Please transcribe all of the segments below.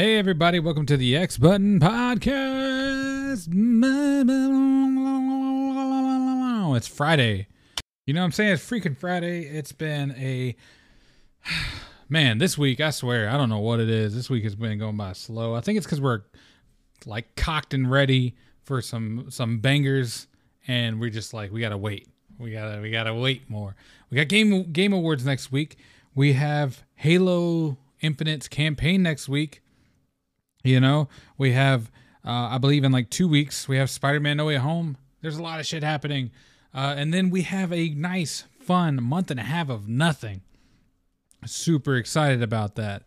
Hey, everybody, welcome to the X Button Podcast. It's Friday. You know what I'm saying? It's freaking Friday. It's been a. Man, this week, I swear, I don't know what it is. This week has been going by slow. I think it's because we're like cocked and ready for some some bangers, and we're just like, we gotta wait. We gotta we gotta wait more. We got game game awards next week. We have Halo Infinite's campaign next week. You know, we have, uh, I believe, in like two weeks, we have Spider Man No Way Home. There's a lot of shit happening. Uh, and then we have a nice, fun month and a half of nothing. Super excited about that.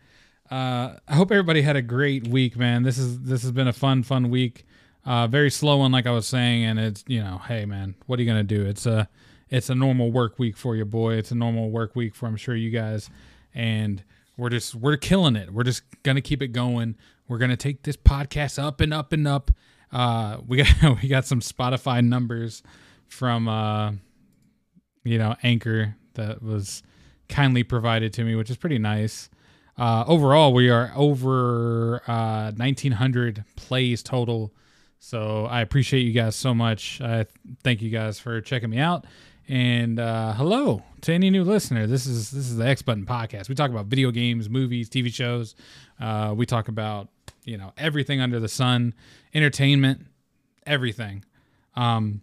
Uh, I hope everybody had a great week, man. This is this has been a fun, fun week. Uh, very slow one, like I was saying, and it's you know, hey man, what are you gonna do? It's a it's a normal work week for you, boy. It's a normal work week for I'm sure you guys, and we're just we're killing it. We're just gonna keep it going. We're gonna take this podcast up and up and up. Uh, we got we got some Spotify numbers from uh, you know Anchor that was kindly provided to me, which is pretty nice. Uh, overall, we are over uh, 1,900 plays total. So I appreciate you guys so much. I thank you guys for checking me out. And uh, hello to any new listener. This is this is the X Button Podcast. We talk about video games, movies, TV shows. Uh, we talk about you know everything under the sun, entertainment, everything. Um,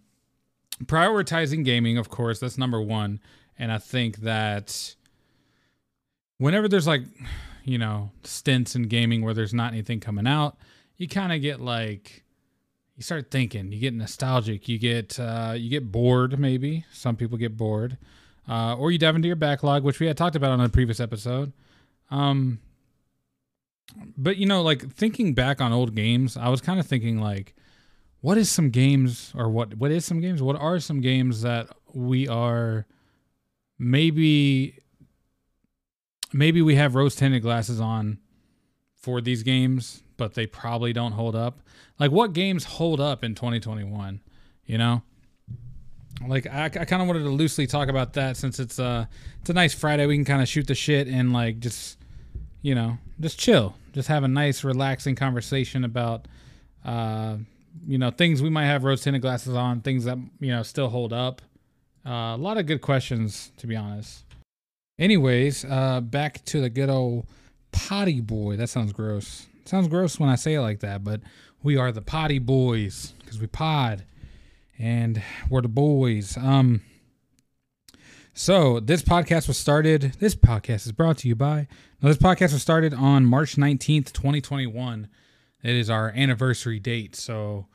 prioritizing gaming, of course, that's number one. And I think that whenever there's like, you know, stints in gaming where there's not anything coming out, you kind of get like, you start thinking, you get nostalgic, you get uh, you get bored. Maybe some people get bored, uh, or you dive into your backlog, which we had talked about on a previous episode. Um, but you know, like thinking back on old games, I was kind of thinking like, what is some games or what what is some games? What are some games that we are maybe maybe we have rose tinted glasses on for these games, but they probably don't hold up. Like what games hold up in 2021? You know, like I, I kind of wanted to loosely talk about that since it's uh it's a nice Friday. We can kind of shoot the shit and like just you know just chill, just have a nice relaxing conversation about uh you know things we might have rose tinted glasses on, things that you know still hold up. Uh, a lot of good questions to be honest. Anyways, uh, back to the good old potty boy. That sounds gross. Sounds gross when I say it like that, but we are the potty boys because we pod and we're the boys. Um, so this podcast was started. This podcast is brought to you by. Now, this podcast was started on March nineteenth, twenty twenty one. It is our anniversary date, so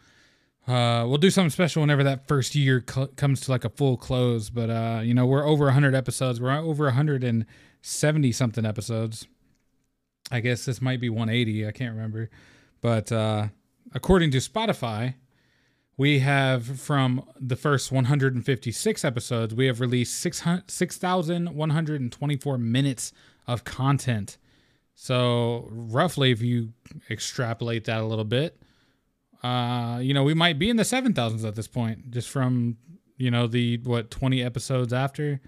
uh, we'll do something special whenever that first year cl- comes to like a full close. But uh, you know, we're over hundred episodes. We're over hundred and seventy something episodes. I guess this might be one eighty. I can't remember, but uh, according to Spotify, we have from the first 156 episodes, we have released 6,124 minutes of content. So, roughly, if you extrapolate that a little bit, uh, you know, we might be in the 7,000s at this point, just from, you know, the, what, 20 episodes after.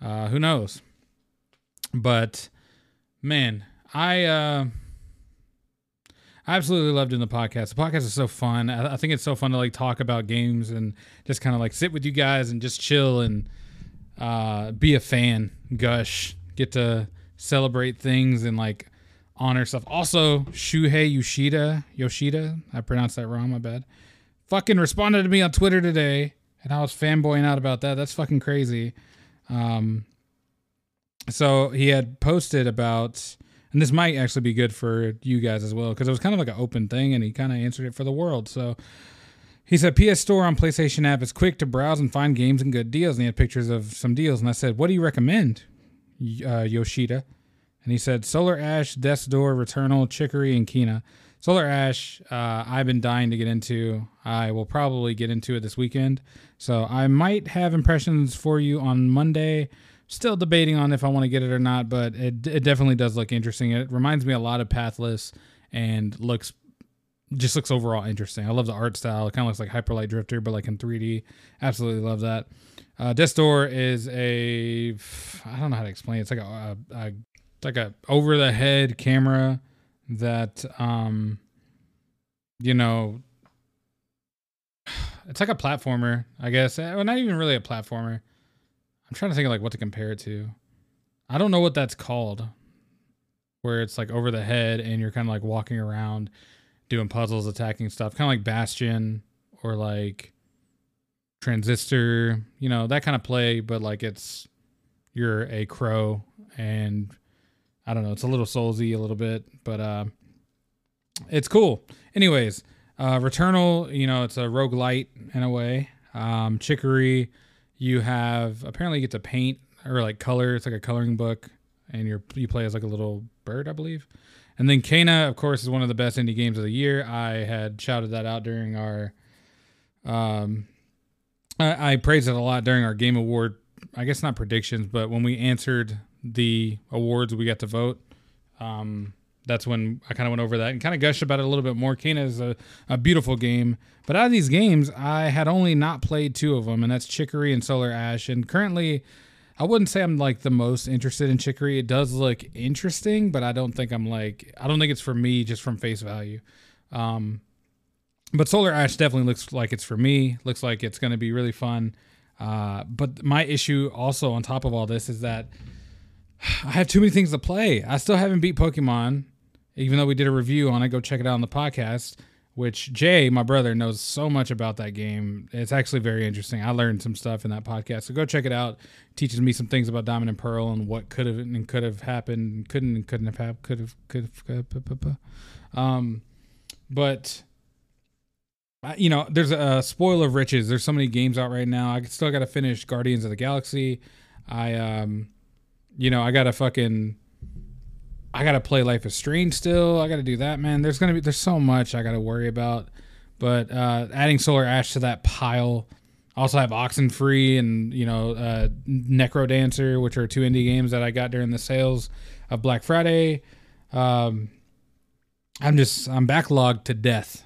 Uh, who knows? But, man, I, uh, I absolutely love doing the podcast. The podcast is so fun. I, I think it's so fun to like talk about games and just kind of like sit with you guys and just chill and uh, be a fan, gush, get to celebrate things and like honor stuff. Also, Shuhei Yoshida, Yoshida, I pronounced that wrong, my bad. Fucking responded to me on Twitter today, and I was fanboying out about that. That's fucking crazy. Um, so he had posted about and this might actually be good for you guys as well because it was kind of like an open thing and he kind of answered it for the world. So he said ps store on playstation app is quick to browse and find games and good deals. And he had pictures of some deals. And i said what do you recommend uh, yoshida? And he said solar ash death's door returnal chicory and kena. Solar ash uh, i've been dying to get into. I will probably get into it this weekend. So i might have impressions for you on monday still debating on if I want to get it or not, but it, it definitely does look interesting. It reminds me a lot of Pathless and looks just looks overall interesting. I love the art style. It kind of looks like Hyperlight Drifter, but like in 3D. Absolutely love that. Uh, Death's Door is a I don't know how to explain. It. It's like a, a, a like a over the head camera that um you know it's like a platformer, I guess. Eh, well, not even really a platformer. I'm trying to think of like what to compare it to. I don't know what that's called. Where it's like over the head and you're kind of like walking around doing puzzles, attacking stuff, kind of like Bastion or like Transistor, you know, that kind of play, but like it's you're a crow and I don't know, it's a little soulsy a little bit, but uh it's cool. Anyways, uh Returnal, you know, it's a roguelite in a way. Um Chicory, you have apparently you get to paint or like color, it's like a coloring book and you're you play as like a little bird, I believe. And then Kena, of course, is one of the best indie games of the year. I had shouted that out during our um I, I praised it a lot during our game award I guess not predictions, but when we answered the awards we got to vote, um, that's when I kind of went over that and kind of gushed about it a little bit more. Kena is a, a beautiful game, but out of these games, I had only not played two of them, and that's Chicory and Solar Ash. And currently, I wouldn't say I'm like the most interested in Chicory. It does look interesting, but I don't think I'm like I don't think it's for me just from face value. Um, but Solar Ash definitely looks like it's for me. Looks like it's going to be really fun. Uh, but my issue also on top of all this is that I have too many things to play. I still haven't beat Pokemon, even though we did a review on it. Go check it out on the podcast. Which Jay, my brother, knows so much about that game. It's actually very interesting. I learned some stuff in that podcast, so go check it out. It teaches me some things about Diamond and Pearl and what could have and could have happened, couldn't and couldn't have happened, could have, could have. Um, but you know, there's a spoil of riches. There's so many games out right now. I still got to finish Guardians of the Galaxy. I, um, you know, I got to fucking, I got to play Life is Strange still. I got to do that, man. There's gonna be, there's so much I got to worry about. But uh, adding Solar Ash to that pile. Also have Oxenfree and you know uh, Necrodancer, which are two indie games that I got during the sales of Black Friday. Um, I'm just I'm backlogged to death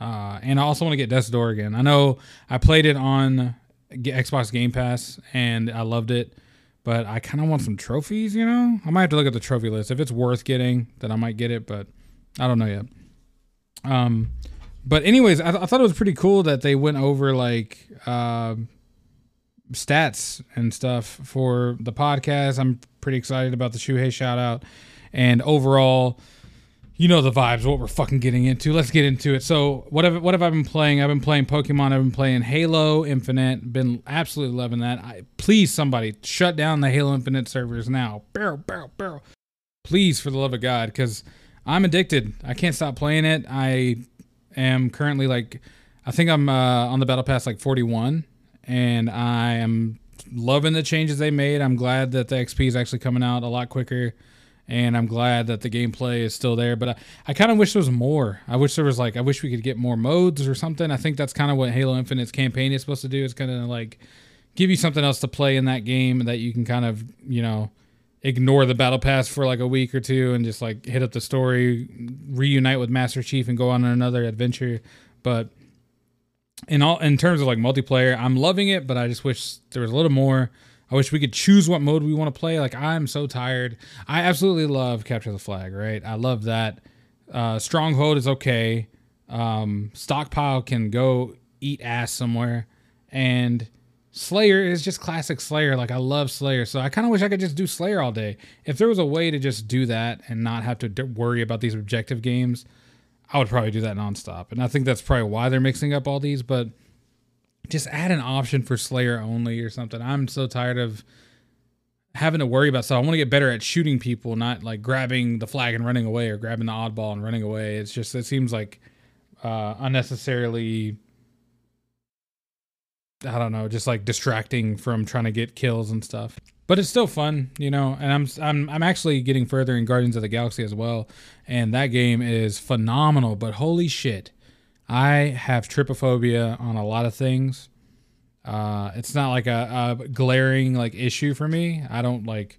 uh, and I also want to get Death's Door again. I know I played it on Xbox Game Pass and I loved it, but I kind of want some trophies, you know? I might have to look at the trophy list. If it's worth getting, then I might get it, but I don't know yet. Um, but anyways, I, th- I thought it was pretty cool that they went over like uh, stats and stuff for the podcast. I'm pretty excited about the Shuhei shout out. And overall, you know the vibes, what we're fucking getting into. Let's get into it. So, what have what have I been playing? I've been playing Pokemon. I've been playing Halo Infinite. Been absolutely loving that. I, please, somebody shut down the Halo Infinite servers now. Barrel, barrel, barrel. Please, for the love of God, because I'm addicted. I can't stop playing it. I am currently like, I think I'm uh, on the battle pass like 41, and I am loving the changes they made. I'm glad that the XP is actually coming out a lot quicker and I'm glad that the gameplay is still there. But I, I kind of wish there was more. I wish there was like I wish we could get more modes or something. I think that's kind of what Halo Infinite's campaign is supposed to do. Is kind of like give you something else to play in that game that you can kind of you know ignore the battle pass for like a week or two and just like hit up the story, reunite with Master Chief, and go on another adventure. But in all in terms of like multiplayer, I'm loving it, but I just wish there was a little more. I wish we could choose what mode we want to play. Like I'm so tired. I absolutely love capture the flag. Right, I love that. Uh, Stronghold is okay. Um, Stockpile can go eat ass somewhere, and Slayer is just classic Slayer. Like I love Slayer, so I kind of wish I could just do Slayer all day. If there was a way to just do that and not have to d- worry about these objective games, I would probably do that nonstop. And I think that's probably why they're mixing up all these. But just add an option for Slayer only or something. I'm so tired of having to worry about stuff. I want to get better at shooting people, not like grabbing the flag and running away or grabbing the oddball and running away. It's just it seems like uh, unnecessarily. I don't know, just like distracting from trying to get kills and stuff. But it's still fun, you know. And I'm I'm I'm actually getting further in Guardians of the Galaxy as well, and that game is phenomenal. But holy shit, I have trypophobia on a lot of things. Uh, it's not like a, a, glaring like issue for me. I don't like.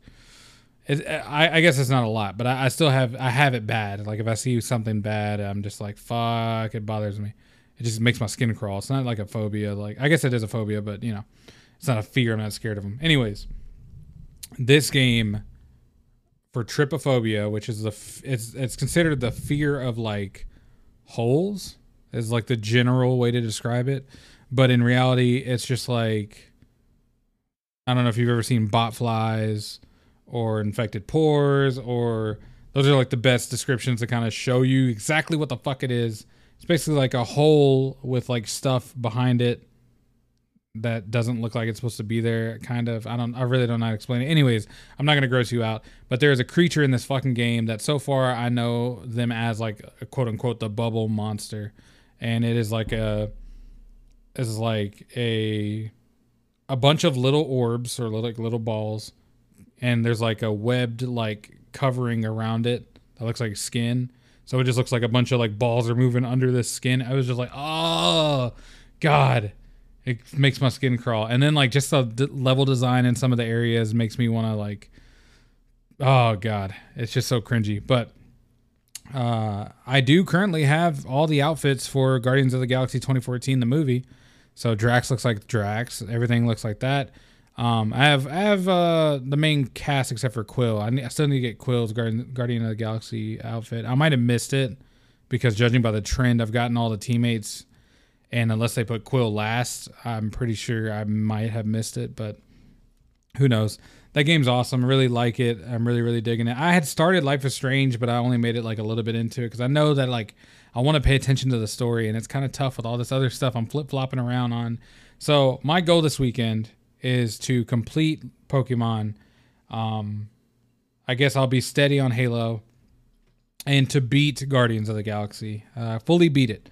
It, I, I guess it's not a lot, but I, I, still have I have it bad. Like if I see something bad, I'm just like fuck. It bothers me. It just makes my skin crawl. It's not like a phobia. Like I guess it is a phobia, but you know, it's not a fear. I'm not scared of them. Anyways, this game for trypophobia, which is the f- it's it's considered the fear of like holes is like the general way to describe it, but in reality, it's just like I don't know if you've ever seen bot flies or infected pores or those are like the best descriptions to kind of show you exactly what the fuck it is. It's basically like a hole with like stuff behind it that doesn't look like it's supposed to be there kind of. I don't i really don't know how to explain it. Anyways i'm not going to gross you out but there's a creature in this fucking game that so far i know them as like a quote unquote the bubble monster and it is like a is like a a bunch of little orbs or little, like little balls. And there's like a webbed like covering around it that looks like skin. So it just looks like a bunch of like balls are moving under this skin. I was just like oh god. It makes my skin crawl. And then like just the d- level design in some of the areas makes me want to like, oh god, it's just so cringy. But uh, I do currently have all the outfits for Guardians of the Galaxy 2014, the movie. So Drax looks like Drax. Everything looks like that. Um, I have I have uh, the main cast except for Quill. I, need, I still need to get Quill's Guardian, Guardian of the Galaxy outfit. I might have missed it because judging by the trend, I've gotten all the teammates and unless they put Quill last, I'm pretty sure I might have missed it, but who knows? That game's awesome. I really like it. I'm really, really digging it. I had started Life is Strange, but I only made it like a little bit into it because I know that like I want to pay attention to the story, and it's kind of tough with all this other stuff I'm flip flopping around on. So my goal this weekend is to complete Pokemon. Um, I guess I'll be steady on Halo, and to beat Guardians of the Galaxy. Uh, fully beat it.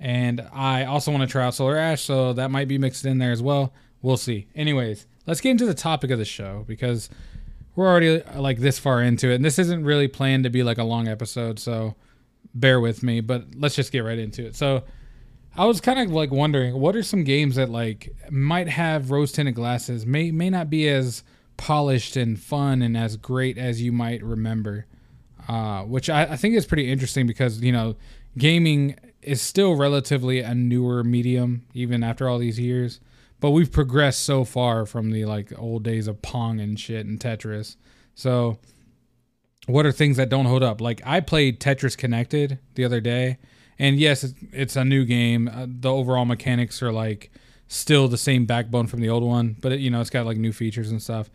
And I also want to try out Solar Ash, so that might be mixed in there as well. We'll see. Anyways, let's get into the topic of the show because we're already like this far into it. And this isn't really planned to be like a long episode, so bear with me, but let's just get right into it. So I was kind of like wondering what are some games that like might have rose tinted glasses, may may not be as polished and fun and as great as you might remember. Uh, which I, I think is pretty interesting because, you know, gaming is still relatively a newer medium even after all these years but we've progressed so far from the like old days of pong and shit and tetris so what are things that don't hold up like i played tetris connected the other day and yes it's a new game uh, the overall mechanics are like still the same backbone from the old one but it, you know it's got like new features and stuff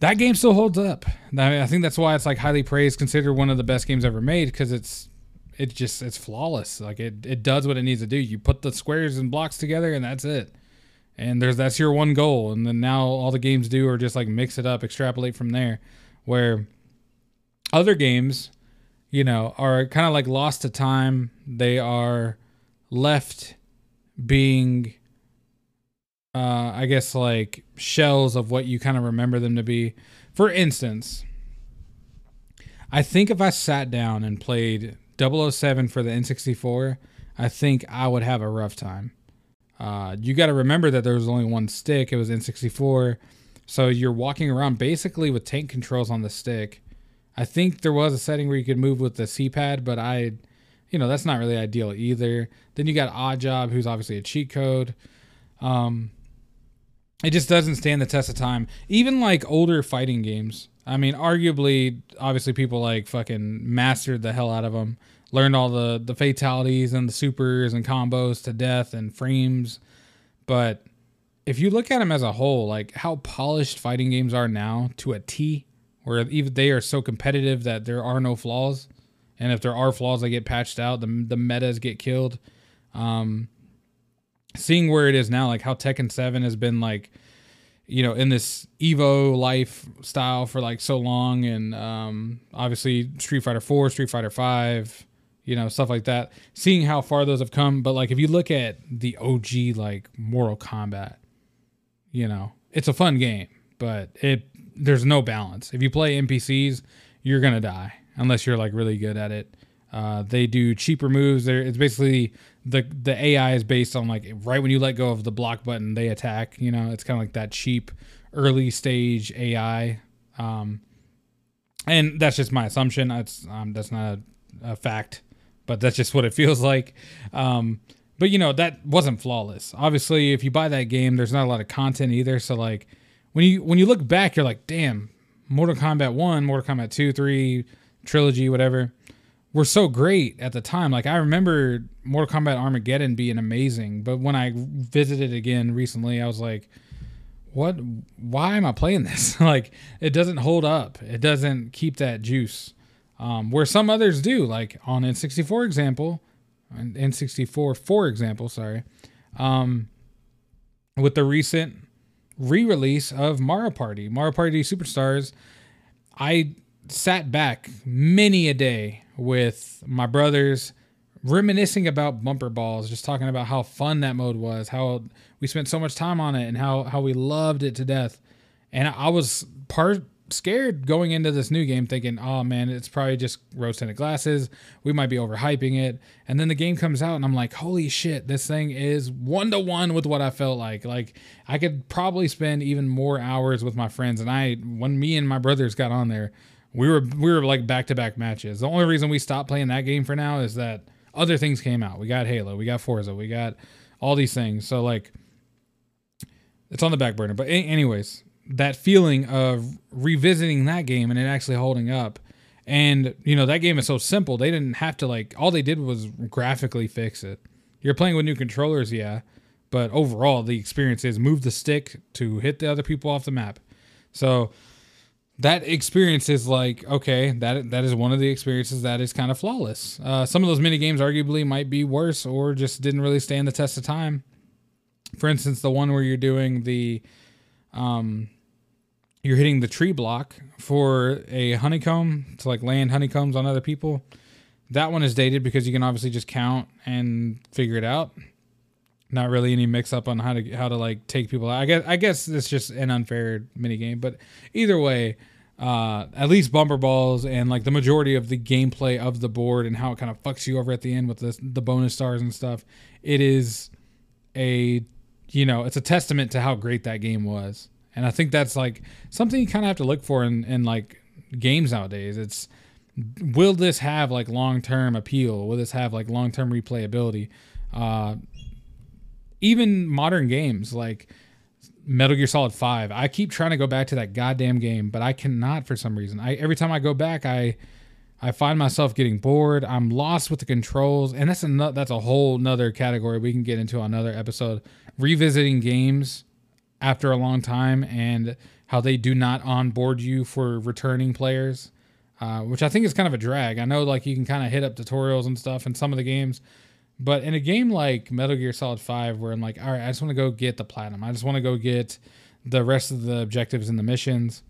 that game still holds up i think that's why it's like highly praised considered one of the best games ever made because it's it just it's flawless. Like it it does what it needs to do. You put the squares and blocks together and that's it. And there's that's your one goal. And then now all the games do are just like mix it up, extrapolate from there. Where other games, you know, are kind of like lost to time. They are left being uh I guess like shells of what you kind of remember them to be. For instance, I think if I sat down and played 007 for the N64, I think I would have a rough time. Uh, you got to remember that there was only one stick. It was N64. So you're walking around basically with tank controls on the stick. I think there was a setting where you could move with the C-pad, but I, you know, that's not really ideal either. Then you got Oddjob, who's obviously a cheat code. Um, it just doesn't stand the test of time. Even like older fighting games. I mean, arguably, obviously, people like fucking mastered the hell out of them learned all the the fatalities and the supers and combos to death and frames. But if you look at them as a whole, like how polished fighting games are now to a T, where even they are so competitive that there are no flaws, and if there are flaws, they get patched out. The the metas get killed. Um, seeing where it is now, like how Tekken Seven has been like, you know, in this Evo lifestyle for like so long, and um, obviously Street Fighter Four, Street Fighter Five, you know, stuff like that. Seeing how far those have come, but like if you look at the OG like Mortal Kombat, you know, it's a fun game, but it there's no balance. If you play NPCs, you're gonna die unless you're like really good at it. Uh, they do cheaper moves. There, it's basically the the AI is based on like right when you let go of the block button, they attack. You know, it's kind of like that cheap early stage AI. Um, and that's just my assumption. That's um, that's not a, a fact but that's just what it feels like. Um, but you know that wasn't flawless. Obviously, if you buy that game, there's not a lot of content either. So like when you when you look back, you're like, damn, Mortal Kombat 1, Mortal Kombat 2, 3, trilogy, whatever, were so great at the time. Like I remember Mortal Kombat Armageddon being amazing, but when I visited again recently, I was like, what why am I playing this? like it doesn't hold up. It doesn't keep that juice. Um, where some others do, like on N64 example, N64 for example, sorry. Um, with the recent re-release of Mario Party, Mario Party Superstars, I sat back many a day with my brothers reminiscing about bumper balls, just talking about how fun that mode was, how we spent so much time on it, and how how we loved it to death. And I was part scared going into this new game, thinking, "Oh man, it's probably just rose tinted glasses. We might be overhyping it." And then the game comes out, and I'm like, "Holy shit! This thing is one to one with what I felt like. Like I could probably spend even more hours with my friends." And I, when me and my brothers got on there, we were we were like back to back matches. The only reason we stopped playing that game for now is that other things came out. We got Halo, we got Forza, we got all these things. So like it's on the back burner. But anyways, that feeling of revisiting that game and it actually holding up. And you know, that game is so simple. They didn't have to like all they did was graphically fix it. You're playing with new controllers, yeah, but overall the experience is move the stick to hit the other people off the map. So that experience is like okay that that is one of the experiences that is kind of flawless uh, some of those mini games arguably might be worse or just didn't really stand the test of time for instance the one where you're doing the um you're hitting the tree block for a honeycomb to like land honeycombs on other people that one is dated because you can obviously just count and figure it out not really any mix up on how to how to like take people out. I guess I guess it's just an unfair mini game, but either way, uh, at least bumper balls and like the majority of the gameplay of the board and how it kind of fucks you over at the end with the the bonus stars and stuff. It is a you know it's a testament to how great that game was, and I think that's like something you kind of have to look for in in like games nowadays. It's will this have like long term appeal? Will this have like long term replayability? Uh, even modern games like Metal Gear Solid 5. I keep trying to go back to that goddamn game, but I cannot for some reason. I every time I go back, I I find myself getting bored. I'm lost with the controls, and that's a that's a whole nother category we can get into on another episode. Revisiting games after a long time and how they do not onboard you for returning players, uh, which I think is kind of a drag. I know like you can kind of hit up tutorials and stuff in some of the games, but in a game like Metal Gear Solid 5, where I'm like, all right, I just want to go get the platinum. I just want to go get the rest of the objectives and the missions.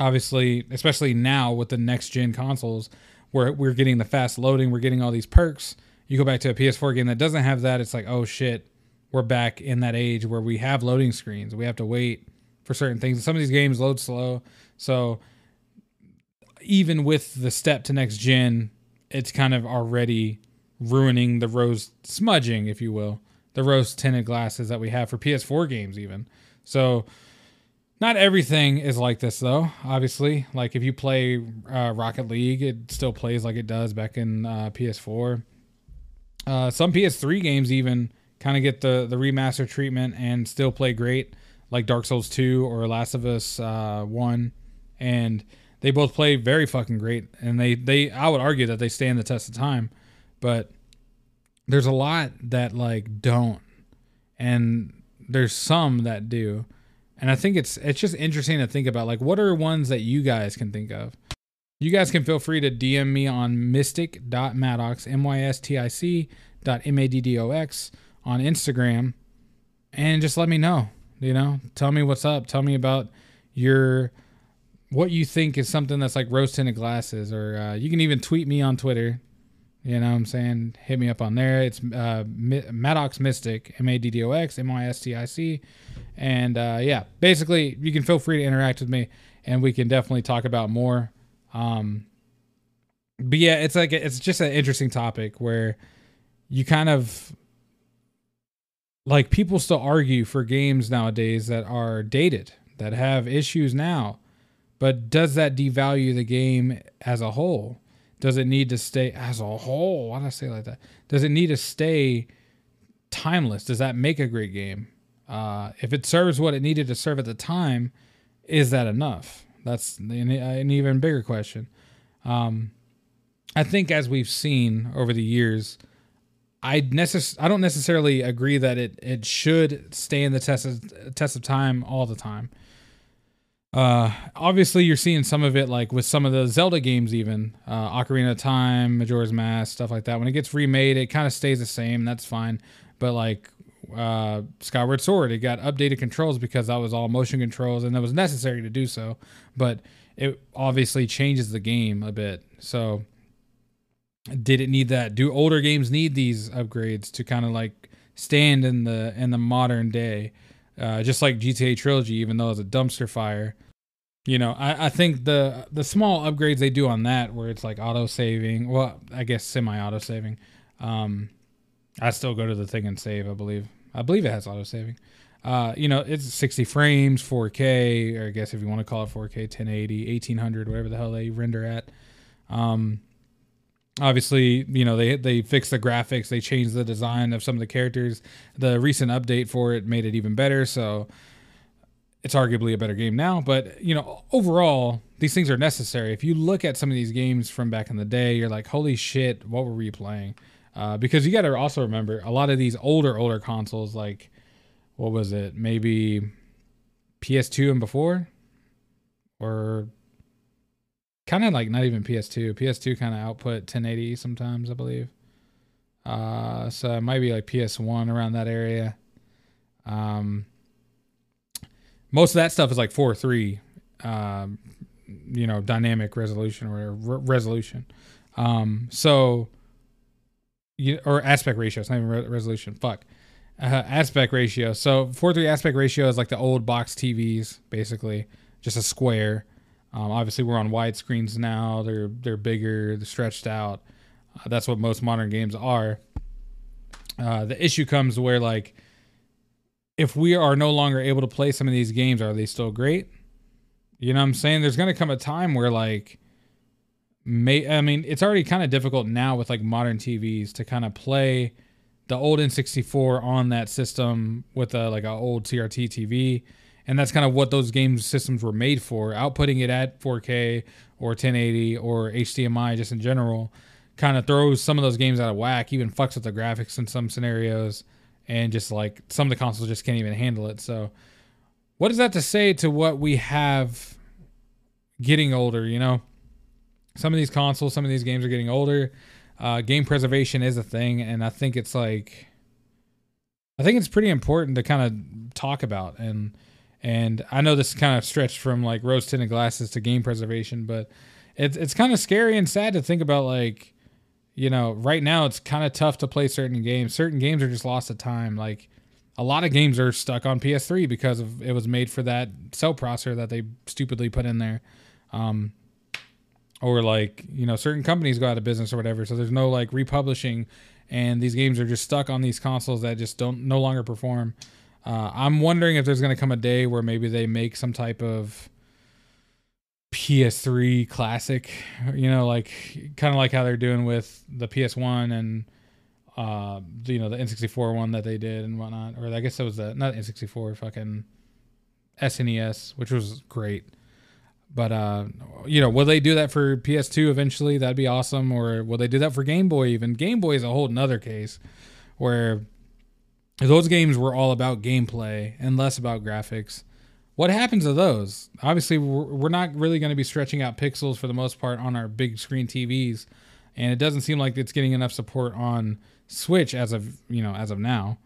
Obviously, especially now with the next gen consoles, where we're getting the fast loading, we're getting all these perks. You go back to a PS4 game that doesn't have that, it's like, oh shit, we're back in that age where we have loading screens. We have to wait for certain things. Some of these games load slow. So even with the step to next gen, it's kind of already ruining the rose smudging, if you will, the rose tinted glasses that we have for PS4 games, even. So, not everything is like this, though. Obviously, like if you play uh, Rocket League, it still plays like it does back in uh, PS4. Uh, some PS3 games even kind of get the the remaster treatment and still play great, like Dark Souls 2 or Last of Us uh, 1, and they both play very fucking great. And they they I would argue that they stand the test of time but there's a lot that like don't. And there's some that do. And i think it's it's just interesting to think about like what are ones that you guys can think of? You guys can feel free to dm me on mystic.maddox m-y-s-t-i-c dot m-a-d-d-o-x on instagram and just let me know you know tell me what's up tell me about your what you think is something that's like rose tinted glasses or uh, you can even tweet me on twitter you know what I'm saying? Hit me up on there. It's uh, Maddox Mystic, M A D D O X M Y S T I C. And uh, yeah, basically, you can feel free to interact with me and we can definitely talk about more. Um, but yeah, it's like, it's just an interesting topic where you kind of like people still argue for games nowadays that are dated, that have issues now. But does that devalue the game as a whole? Does it need to stay as a whole? Why did I say like that? Does it need to stay timeless? Does that make a great game? Uh, if it serves what it needed to serve at the time, is that enough? That's an, an even bigger question. Um, I think as we've seen over the years, I necess- I don't necessarily agree that it it should stay in the test of, test of time all the time. Uh, obviously, you're seeing some of it like with some of the Zelda games, even uh, Ocarina of Time, Majora's Mask, stuff like that. When it gets remade, it kind of stays the same. That's fine. But like uh, Skyward Sword, it got updated controls because that was all motion controls, and that was necessary to do so. But it obviously changes the game a bit. So, did it need that? Do older games need these upgrades to kind of like stand in the in the modern day? Uh, just like GTA Trilogy, even though it's a dumpster fire. You know, I, I think the the small upgrades they do on that, where it's like auto saving, well, I guess semi auto saving. Um, I still go to the thing and save. I believe. I believe it has auto saving. Uh, you know, it's 60 frames, 4K, or I guess if you want to call it 4K, 1080, 1800, whatever the hell they render at. Um, obviously, you know, they they fixed the graphics, they changed the design of some of the characters. The recent update for it made it even better, so it's arguably a better game now. But you know, overall, these things are necessary. If you look at some of these games from back in the day, you're like, holy shit, what were we playing? Uh, because you got to also remember a lot of these older older consoles, like what was it, maybe PS2 and before, or kind of like not even PS2. PS2 kind of output 1080 sometimes, I believe. Uh, so it might be like PS1 around that area. Um, most of that stuff is like 4.3, um, you know, dynamic resolution or re- resolution. Um, so, you, or aspect ratio. It's not even re- resolution. Fuck. Uh, aspect ratio. So 4.3 aspect ratio is like the old box TVs, basically, just a square. Um, obviously, we're on wide screens now. They're they're bigger, they're stretched out. Uh, that's what most modern games are. Uh, the issue comes where like, if we are no longer able to play some of these games, are they still great? You know what I'm saying? There's gonna come a time where like, may I mean, it's already kind of difficult now with like modern TVs to kind of play the old N64 on that system with a like an old CRT TV and that's kind of what those game systems were made for. Outputting it at 4K or 1080 or HDMI, just in general, kind of throws some of those games out of whack. Even fucks with the graphics in some scenarios, and just like some of the consoles just can't even handle it. So, what is that to say to what we have getting older? You know, some of these consoles, some of these games are getting older. Uh, game preservation is a thing, and I think it's like, I think it's pretty important to kind of talk about and and I know this is kind of stretched from like rose tinted glasses to game preservation, but it's it's kind of scary and sad to think about like, you know, right now it's kind of tough to play certain games. Certain games are just lost to time. Like a lot of games are stuck on PS3 because of it was made for that cell processor that they stupidly put in there. Um, or like, you know, certain companies go out of business or whatever, so there's no like republishing and these games are just stuck on these consoles that just don't no longer perform. Uh, I'm wondering if there's going to come a day where maybe they make some type of PS3 classic, you know, like kind of like how they're doing with the PS1 and uh, you know the N64 one that they did and whatnot, or I guess that was the not N64, fucking SNES, which was great. But uh, you know, will they do that for PS2 eventually? That'd be awesome. Or will they do that for Game Boy? Even Game Boy is a whole nother case where those games were all about gameplay and less about graphics. What happens to those? Obviously, we're not really going to be stretching out pixels for the most part on our big screen TVs, and it doesn't seem like it's getting enough support on Switch as of you know as of now.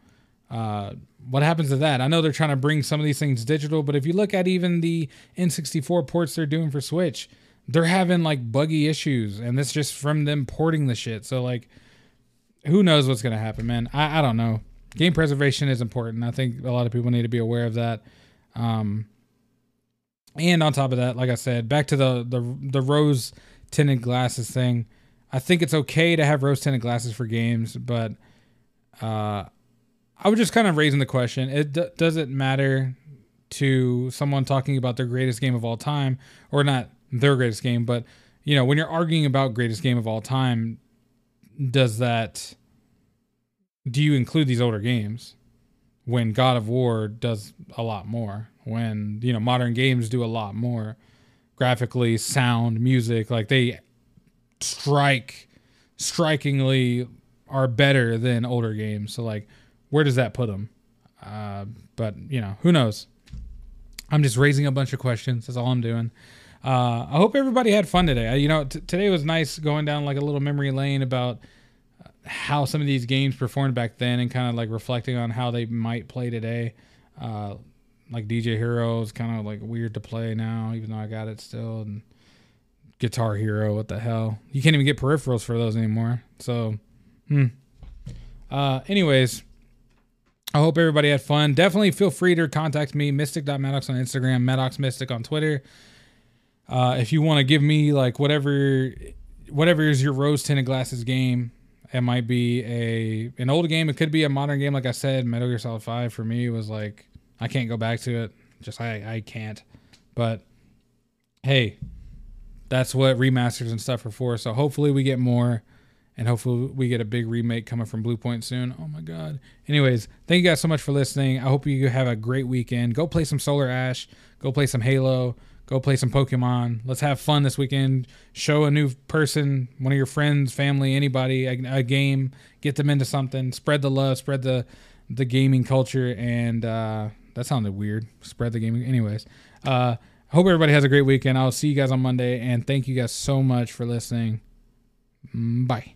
Uh, what happens to that? I know they're trying to bring some of these things digital, but if you look at even the N64 ports they're doing for Switch, they're having like buggy issues, and that's just from them porting the shit. So like, who knows what's gonna happen, man? I, I don't know game preservation is important. I think a lot of people need to be aware of that. Um, and on top of that, like I said, back to the the the rose tinted glasses thing. I think it's okay to have rose tinted glasses for games, but uh, I was just kind of raising the question: It d- does it matter to someone talking about their greatest game of all time, or not their greatest game, but you know, when you're arguing about greatest game of all time, does that do you include these older games when God of War does a lot more? When you know modern games do a lot more. graphically, sound, music. Like they strike strikingly are better than older games. So like, where does that put them? Uh, but you know, who knows? I'm just raising a bunch of questions. That's all I'm doing. Uh, I hope everybody had fun today. You know, t- today was nice going down like a little memory lane about how some of these games performed back then and kind of like reflecting on how they might play today. Uh, like DJ Hero is kind of like weird to play now, even though I got it still. And Guitar Hero, what the hell? You can't even get peripherals for those anymore. So, hmm. Uh, anyways, I hope everybody had fun. Definitely feel free to contact me, mystic.maddox on Instagram, Maddox Mystic on Twitter. Uh, if you want to give me like whatever whatever is your rose tinted glasses game, it might be a an old game. It could be a modern game. Like I said, Metal Gear Solid Five for me was like I can't go back to it. Just I I can't. But hey, that's what remasters and stuff are for. So hopefully we get more, and hopefully we get a big remake coming from Bluepoint soon. Oh my god. Anyways, thank you guys so much for listening. I hope you have a great weekend. Go play some Solar Ash. Go play some Halo. Go play some Pokemon. Let's have fun this weekend. Show a new person, one of your friends, family, anybody, a, a game. Get them into something. Spread the love. Spread the the gaming culture. And uh, that sounded weird. Spread the gaming. Anyways, uh, hope everybody has a great weekend. I'll see you guys on Monday. And thank you guys so much for listening. Bye.